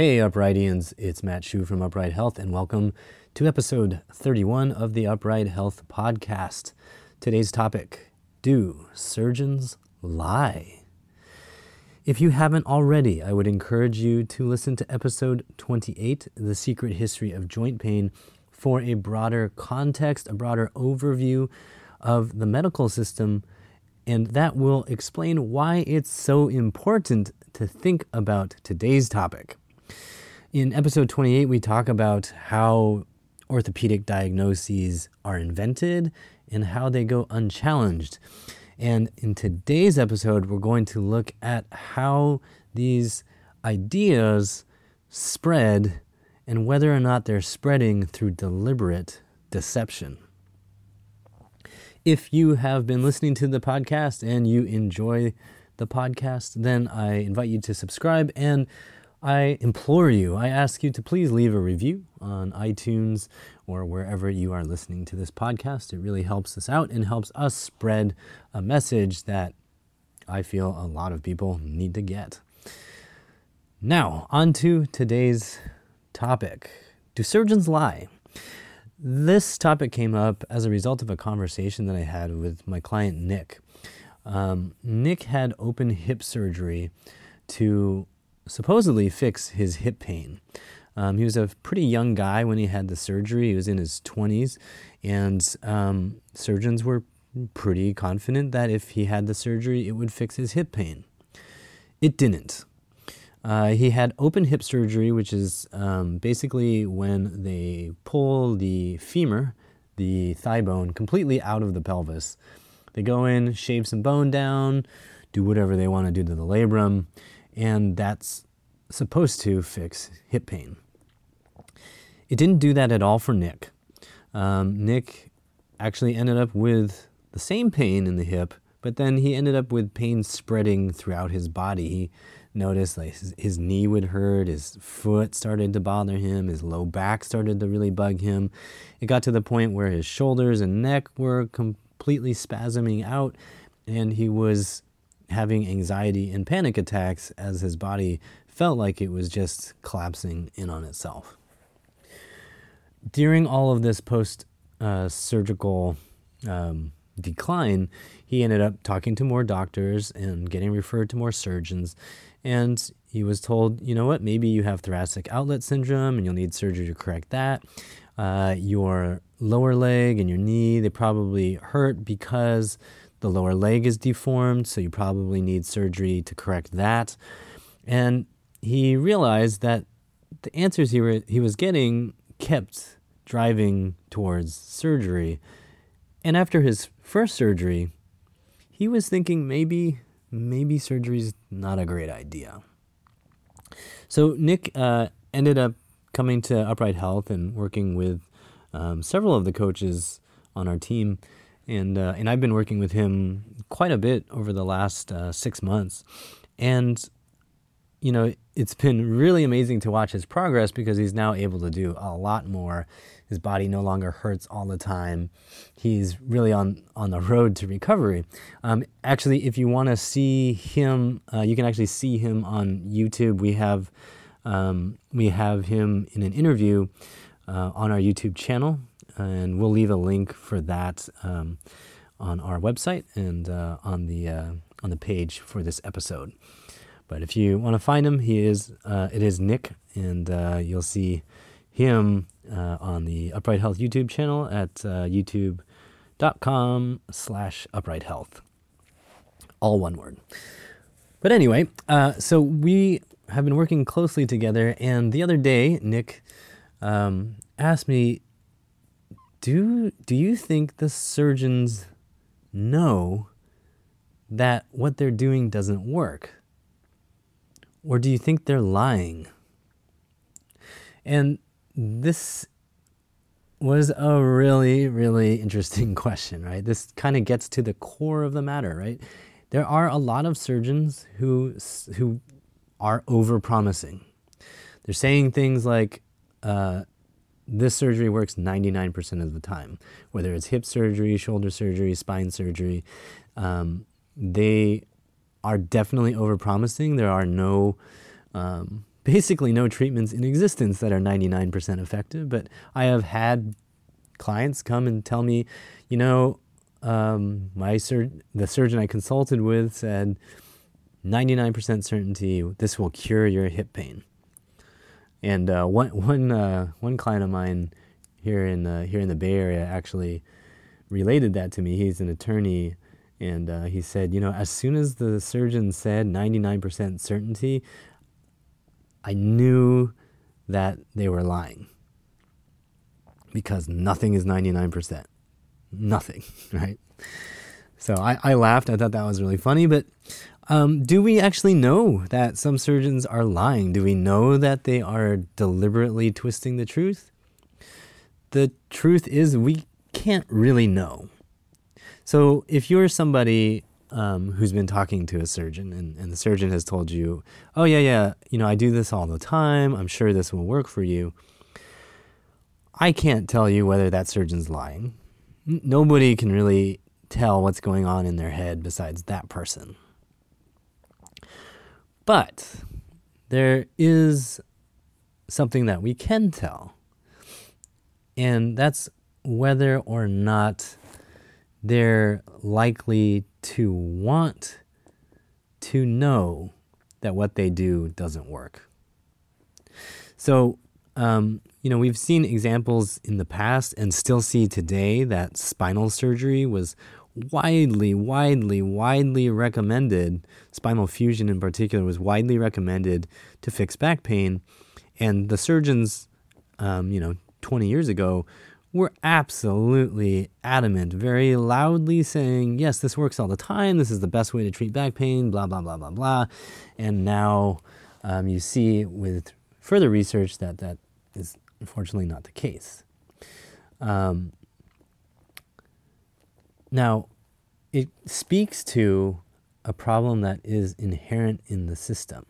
Hey, Uprightians, it's Matt Hsu from Upright Health, and welcome to episode 31 of the Upright Health Podcast. Today's topic Do surgeons lie? If you haven't already, I would encourage you to listen to episode 28, The Secret History of Joint Pain, for a broader context, a broader overview of the medical system, and that will explain why it's so important to think about today's topic. In episode 28, we talk about how orthopedic diagnoses are invented and how they go unchallenged. And in today's episode, we're going to look at how these ideas spread and whether or not they're spreading through deliberate deception. If you have been listening to the podcast and you enjoy the podcast, then I invite you to subscribe and I implore you, I ask you to please leave a review on iTunes or wherever you are listening to this podcast. It really helps us out and helps us spread a message that I feel a lot of people need to get. Now, on to today's topic Do surgeons lie? This topic came up as a result of a conversation that I had with my client, Nick. Um, Nick had open hip surgery to supposedly fix his hip pain. Um, he was a pretty young guy when he had the surgery. He was in his 20s, and um, surgeons were pretty confident that if he had the surgery, it would fix his hip pain. It didn't. Uh, he had open hip surgery, which is um, basically when they pull the femur, the thigh bone, completely out of the pelvis. They go in, shave some bone down, do whatever they want to do to the labrum, and that's supposed to fix hip pain. It didn't do that at all for Nick. Um, Nick actually ended up with the same pain in the hip, but then he ended up with pain spreading throughout his body. He noticed like his, his knee would hurt, his foot started to bother him, his low back started to really bug him. It got to the point where his shoulders and neck were completely spasming out, and he was having anxiety and panic attacks as his body felt like it was just collapsing in on itself. During all of this post uh, surgical um, decline, he ended up talking to more doctors and getting referred to more surgeons. And he was told, you know what, maybe you have thoracic outlet syndrome and you'll need surgery to correct that. Uh, your lower leg and your knee, they probably hurt because the lower leg is deformed, so you probably need surgery to correct that. And he realized that the answers he, were, he was getting kept driving towards surgery. And after his first surgery, he was thinking maybe maybe surgery's not a great idea. So Nick uh, ended up coming to Upright Health and working with um, several of the coaches on our team and uh, and I've been working with him quite a bit over the last uh, six months, and you know it's been really amazing to watch his progress because he's now able to do a lot more. His body no longer hurts all the time. He's really on on the road to recovery. Um, actually, if you want to see him, uh, you can actually see him on YouTube. We have um, we have him in an interview uh, on our YouTube channel and we'll leave a link for that um, on our website and uh, on the uh, on the page for this episode. But if you want to find him, he is uh, it is Nick, and uh, you'll see him uh, on the Upright Health YouTube channel at uh, youtube.com slash upright health. All one word. But anyway, so we have been working closely together, and the other day, Nick um, asked me do do you think the surgeons know that what they're doing doesn't work? Or do you think they're lying? And this was a really, really interesting question, right? This kind of gets to the core of the matter, right? There are a lot of surgeons who who are over promising. They're saying things like, uh, this surgery works 99% of the time, whether it's hip surgery, shoulder surgery, spine surgery. Um, they are definitely overpromising. There are no um, basically no treatments in existence that are 99% effective, but I have had clients come and tell me, you know, um, my sur- the surgeon I consulted with said 99% certainty this will cure your hip pain. And uh, one one uh, one client of mine here in the, here in the Bay Area actually related that to me. He's an attorney, and uh, he said, you know, as soon as the surgeon said 99% certainty, I knew that they were lying because nothing is 99%. Nothing, right? So I, I laughed. I thought that was really funny. But um, do we actually know that some surgeons are lying? Do we know that they are deliberately twisting the truth? The truth is, we can't really know. So if you're somebody um, who's been talking to a surgeon and, and the surgeon has told you, oh, yeah, yeah, you know, I do this all the time. I'm sure this will work for you. I can't tell you whether that surgeon's lying. N- nobody can really tell what's going on in their head besides that person. But there is something that we can tell, and that's whether or not they're likely to want to know that what they do doesn't work. So, um, you know, we've seen examples in the past and still see today that spinal surgery was widely, widely, widely recommended. Spinal fusion, in particular, was widely recommended to fix back pain. And the surgeons, um, you know, 20 years ago were absolutely adamant, very loudly saying, yes, this works all the time. This is the best way to treat back pain, blah, blah, blah, blah, blah. And now um, you see with further research that that is unfortunately not the case. Um, now, it speaks to a problem that is inherent in the system.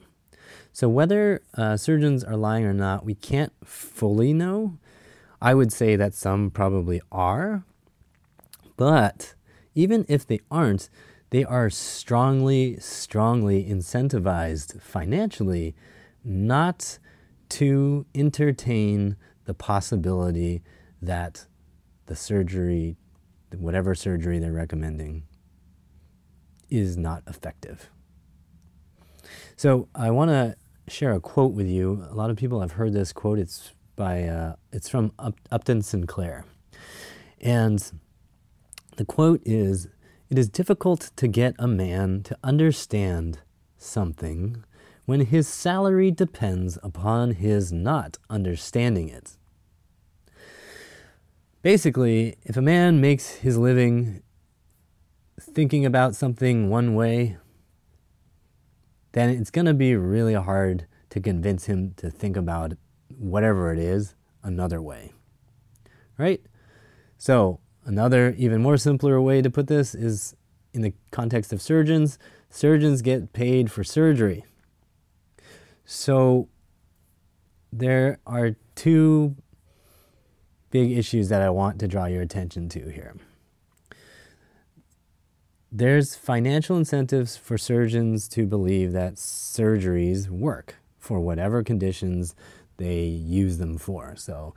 So, whether uh, surgeons are lying or not, we can't fully know I would say that some probably are, but even if they aren't, they are strongly, strongly incentivized financially not to entertain the possibility that the surgery, whatever surgery they're recommending, is not effective. So I want to share a quote with you. A lot of people have heard this quote. It's by uh, it's from Up- Upton Sinclair, and the quote is: "It is difficult to get a man to understand something when his salary depends upon his not understanding it." Basically, if a man makes his living thinking about something one way, then it's going to be really hard to convince him to think about whatever it is another way. Right? So, another even more simpler way to put this is in the context of surgeons, surgeons get paid for surgery. So, there are two big issues that I want to draw your attention to here. There's financial incentives for surgeons to believe that surgeries work for whatever conditions they use them for. So,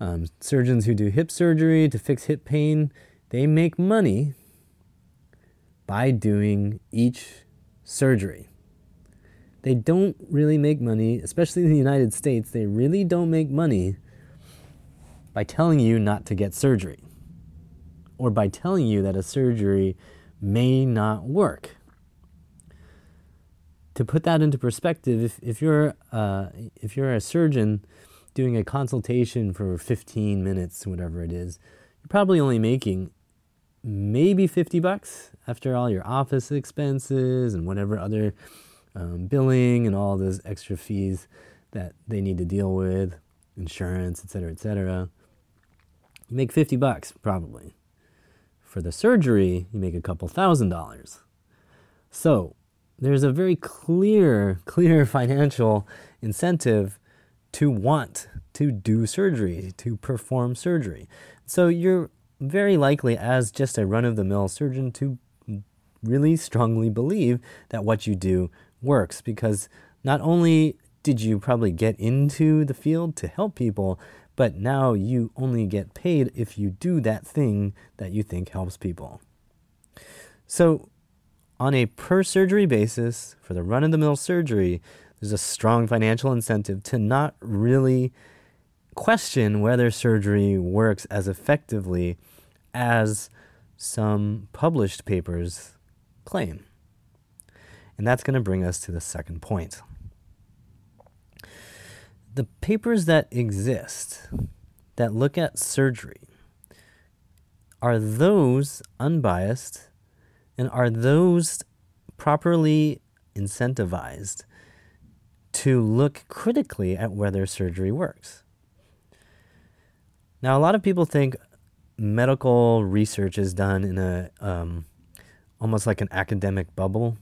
um, surgeons who do hip surgery to fix hip pain, they make money by doing each surgery. They don't really make money, especially in the United States, they really don't make money by telling you not to get surgery or by telling you that a surgery may not work to put that into perspective, if, if you're uh, if you're a surgeon doing a consultation for 15 minutes, whatever it is, you're probably only making maybe 50 bucks after all your office expenses and whatever other um, billing and all those extra fees that they need to deal with, insurance, etc., etc. You make 50 bucks probably. For the surgery, you make a couple thousand dollars. So, there's a very clear, clear financial incentive to want to do surgery, to perform surgery. So you're very likely, as just a run of the mill surgeon, to really strongly believe that what you do works because not only did you probably get into the field to help people, but now you only get paid if you do that thing that you think helps people. So, on a per surgery basis, for the run of the mill surgery, there's a strong financial incentive to not really question whether surgery works as effectively as some published papers claim. And that's going to bring us to the second point. The papers that exist that look at surgery are those unbiased and are those properly incentivized to look critically at whether surgery works. Now, a lot of people think medical research is done in a um, almost like an academic bubble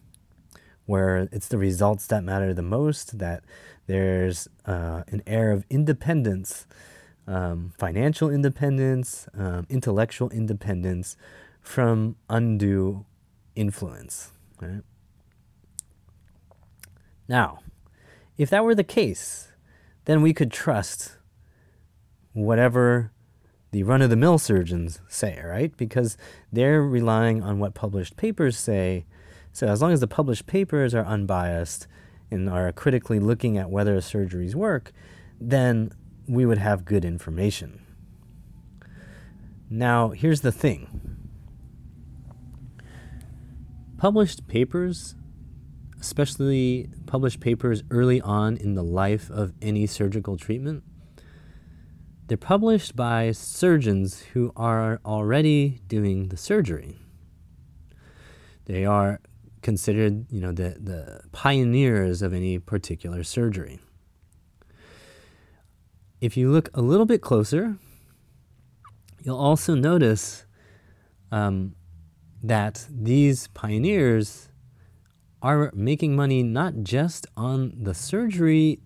where it's the results that matter the most, that there's uh, an air of independence, um, financial independence, um, intellectual independence from undue influence. Right? Now, if that were the case, then we could trust whatever the run of the mill surgeons say, right? Because they're relying on what published papers say. So as long as the published papers are unbiased and are critically looking at whether surgeries work, then we would have good information. Now, here's the thing published papers, especially published papers early on in the life of any surgical treatment, they're published by surgeons who are already doing the surgery. They are considered, you know, the, the pioneers of any particular surgery. If you look a little bit closer, you'll also notice um, that these pioneers are making money not just on the surgery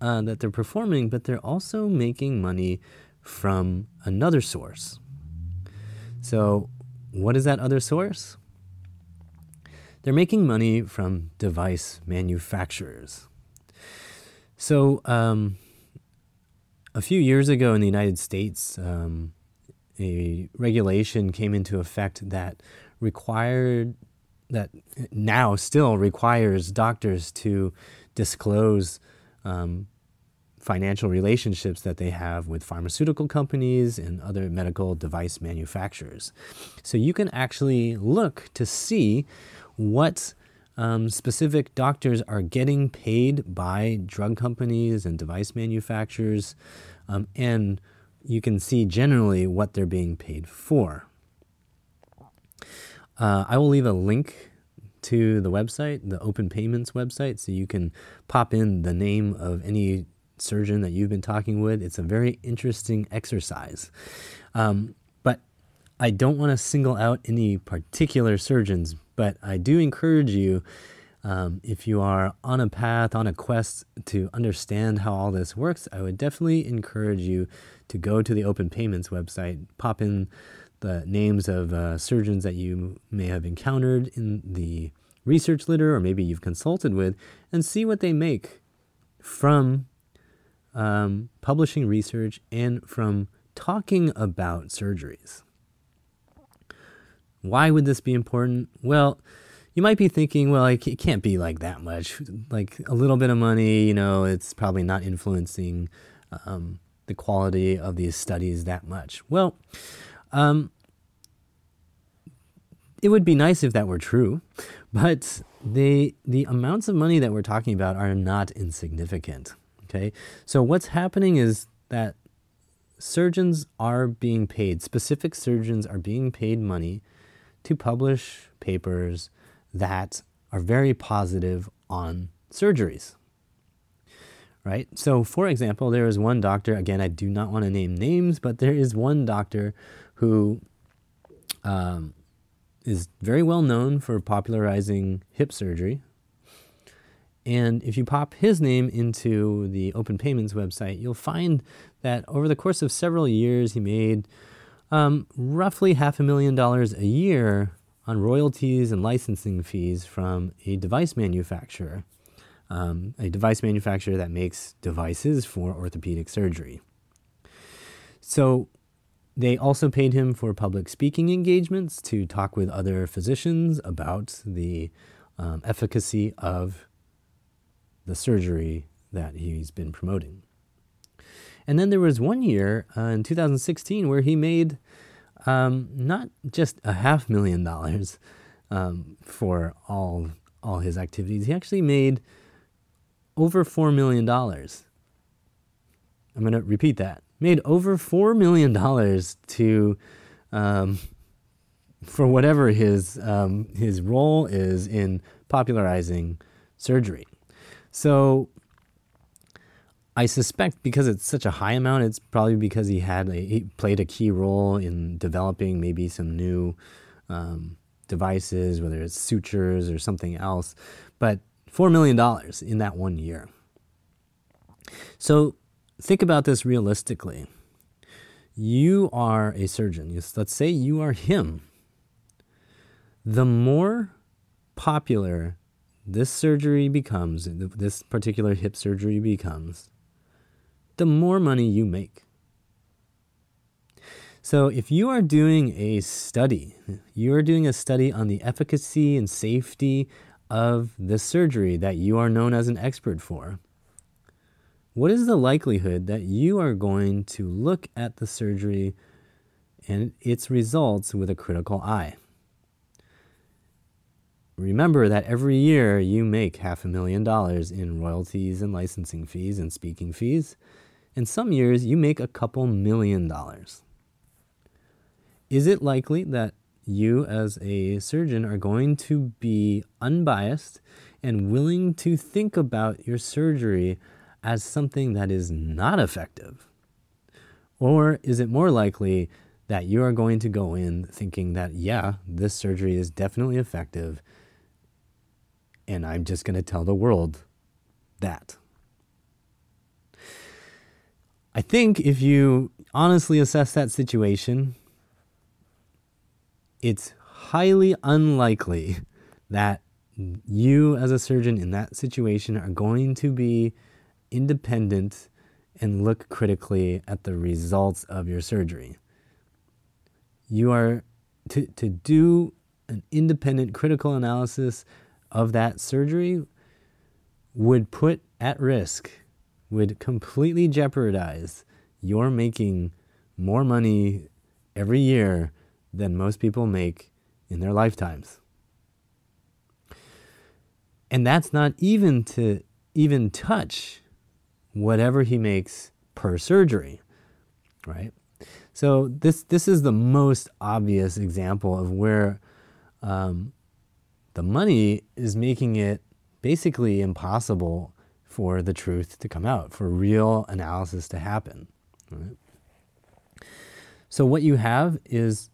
uh, that they're performing, but they're also making money from another source. So, what is that other source? They're making money from device manufacturers. So, um, a few years ago in the United States, um, a regulation came into effect that required that now still requires doctors to disclose um, financial relationships that they have with pharmaceutical companies and other medical device manufacturers. So you can actually look to see what um, specific doctors are getting paid by drug companies and device manufacturers, um, and you can see generally what they're being paid for. Uh, I will leave a link to the website, the Open Payments website, so you can pop in the name of any surgeon that you've been talking with. It's a very interesting exercise. Um, but I don't want to single out any particular surgeons, but I do encourage you. Um, if you are on a path, on a quest to understand how all this works, I would definitely encourage you to go to the Open Payments website, pop in the names of uh, surgeons that you may have encountered in the research litter or maybe you've consulted with and see what they make from um, publishing research and from talking about surgeries. Why would this be important? Well, you might be thinking, well, it can't be like that much. Like a little bit of money, you know, it's probably not influencing um, the quality of these studies that much. Well, um, it would be nice if that were true, but the the amounts of money that we're talking about are not insignificant. Okay, so what's happening is that surgeons are being paid. Specific surgeons are being paid money to publish papers that are very positive on surgeries. Right? So, for example, there is one doctor, again, I do not want to name names, but there is one doctor who um, is very well known for popularizing hip surgery. And if you pop his name into the Open Payments website, you'll find that over the course of several years, he made um, roughly half a million dollars a year on royalties and licensing fees from a device manufacturer um, a device manufacturer that makes devices for orthopedic surgery. So they also paid him for public speaking engagements to talk with other physicians about the um, efficacy of the surgery that he's been promoting. And then there was one year uh, in 2016 where he made um, not just a half million dollars um, for all all his activities. He actually made over four million dollars. I'm going to repeat that. Made over four million dollars to um, for whatever his um, his role is in popularizing surgery. So I suspect because it's such a high amount, it's probably because he had a, he played a key role in developing maybe some new um, devices, whether it's sutures or something else. But four million dollars in that one year. So think about this realistically. You are a surgeon. Let's say you are him. The more popular this surgery becomes, this particular hip surgery becomes, the more money you make. So, if you are doing a study, you are doing a study on the efficacy and safety of the surgery that you are known as an expert for, what is the likelihood that you are going to look at the surgery and its results with a critical eye? Remember that every year you make half a million dollars in royalties and licensing fees and speaking fees. And some years you make a couple million dollars. Is it likely that you, as a surgeon, are going to be unbiased and willing to think about your surgery as something that is not effective? Or is it more likely that you are going to go in thinking that, yeah, this surgery is definitely effective, and I'm just going to tell the world that? I think if you honestly assess that situation, it's highly unlikely that you, as a surgeon in that situation, are going to be independent and look critically at the results of your surgery. You are to, to do an independent critical analysis of that surgery would put at risk would completely jeopardize your making more money every year than most people make in their lifetimes. And that's not even to even touch whatever he makes per surgery, right? So this this is the most obvious example of where um, the money is making it basically impossible for the truth to come out, for real analysis to happen. Right? So, what you have is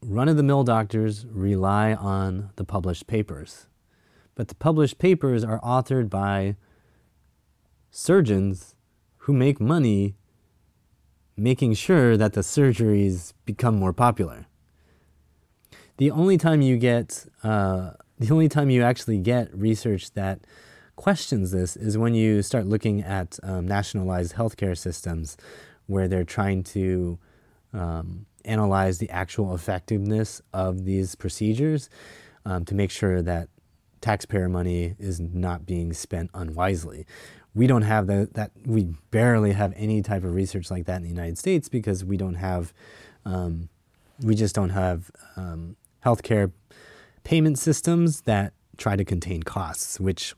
run of the mill doctors rely on the published papers. But the published papers are authored by surgeons who make money making sure that the surgeries become more popular. The only time you get, uh, the only time you actually get research that questions this is when you start looking at um, nationalized healthcare systems where they're trying to um, analyze the actual effectiveness of these procedures um, to make sure that taxpayer money is not being spent unwisely. We don't have the, that, we barely have any type of research like that in the United States because we don't have, um, we just don't have um, healthcare payment systems that try to contain costs, which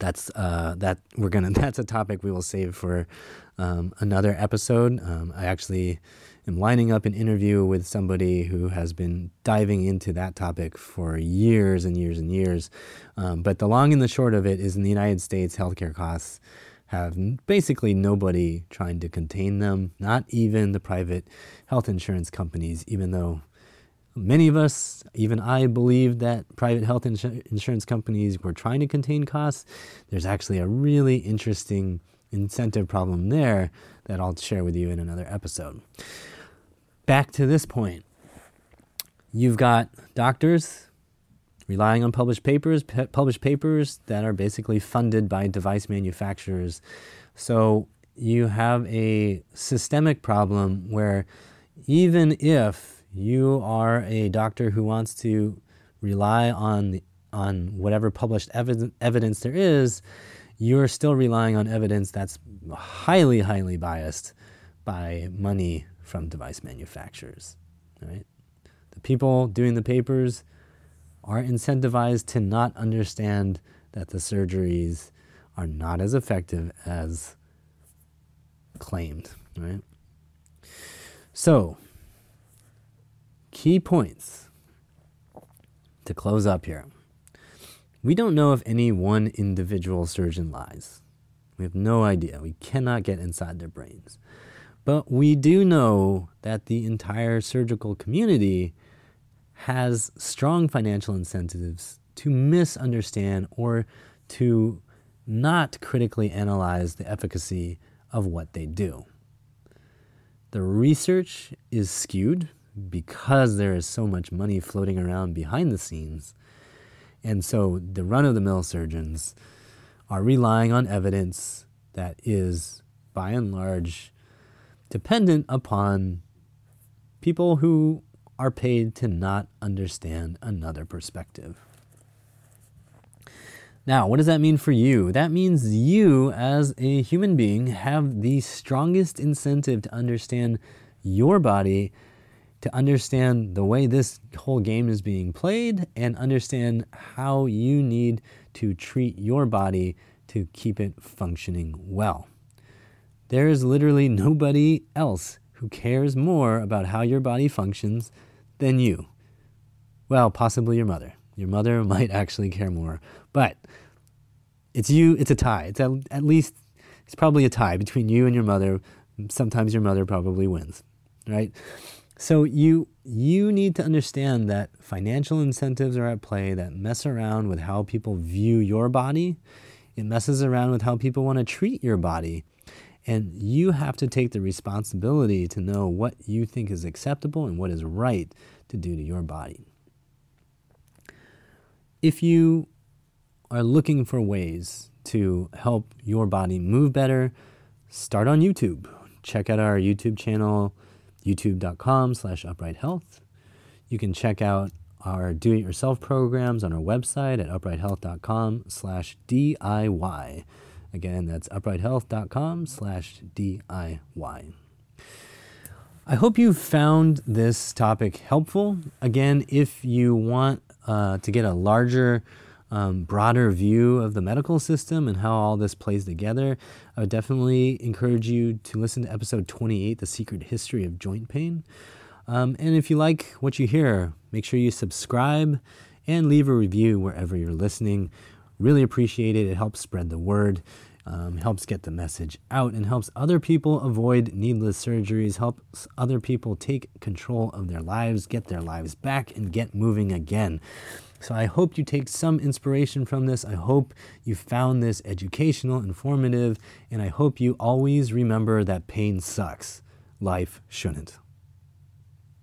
that's uh, that we're gonna that's a topic we will save for um, another episode. Um, I actually am lining up an interview with somebody who has been diving into that topic for years and years and years. Um, but the long and the short of it is, in the United States, healthcare costs have basically nobody trying to contain them, not even the private health insurance companies, even though Many of us, even I, believe that private health ins- insurance companies were trying to contain costs. There's actually a really interesting incentive problem there that I'll share with you in another episode. Back to this point you've got doctors relying on published papers, p- published papers that are basically funded by device manufacturers. So you have a systemic problem where even if you are a doctor who wants to rely on on whatever published evidence, evidence there is, you're still relying on evidence that's highly, highly biased by money from device manufacturers. Right? The people doing the papers are incentivized to not understand that the surgeries are not as effective as claimed, right? So, key points to close up here. We don't know if any one individual surgeon lies. We have no idea. We cannot get inside their brains. But we do know that the entire surgical community has strong financial incentives to misunderstand or to not critically analyze the efficacy of what they do. The research is skewed because there is so much money floating around behind the scenes. And so the run of the mill surgeons are relying on evidence that is, by and large, dependent upon people who are paid to not understand another perspective. Now, what does that mean for you? That means you, as a human being, have the strongest incentive to understand your body, to understand the way this whole game is being played, and understand how you need to treat your body to keep it functioning well. There is literally nobody else who cares more about how your body functions than you. Well, possibly your mother. Your mother might actually care more, but it's you, it's a tie. It's at, at least, it's probably a tie between you and your mother. Sometimes your mother probably wins, right? So you you need to understand that financial incentives are at play that mess around with how people view your body. It messes around with how people want to treat your body. And you have to take the responsibility to know what you think is acceptable and what is right to do to your body. If you are looking for ways to help your body move better, start on YouTube. Check out our YouTube channel, youtube.com slash uprighthealth. You can check out our do-it-yourself programs on our website at uprighthealth.com slash DIY. Again, that's uprighthealth.com slash DIY. I hope you found this topic helpful. Again, if you want uh, to get a larger, um, broader view of the medical system and how all this plays together, I would definitely encourage you to listen to episode 28, The Secret History of Joint Pain. Um, and if you like what you hear, make sure you subscribe and leave a review wherever you're listening. Really appreciate it. It helps spread the word, um, helps get the message out, and helps other people avoid needless surgeries, helps other people take control of their lives, get their lives back, and get moving again. So I hope you take some inspiration from this. I hope you found this educational, informative, and I hope you always remember that pain sucks. Life shouldn't.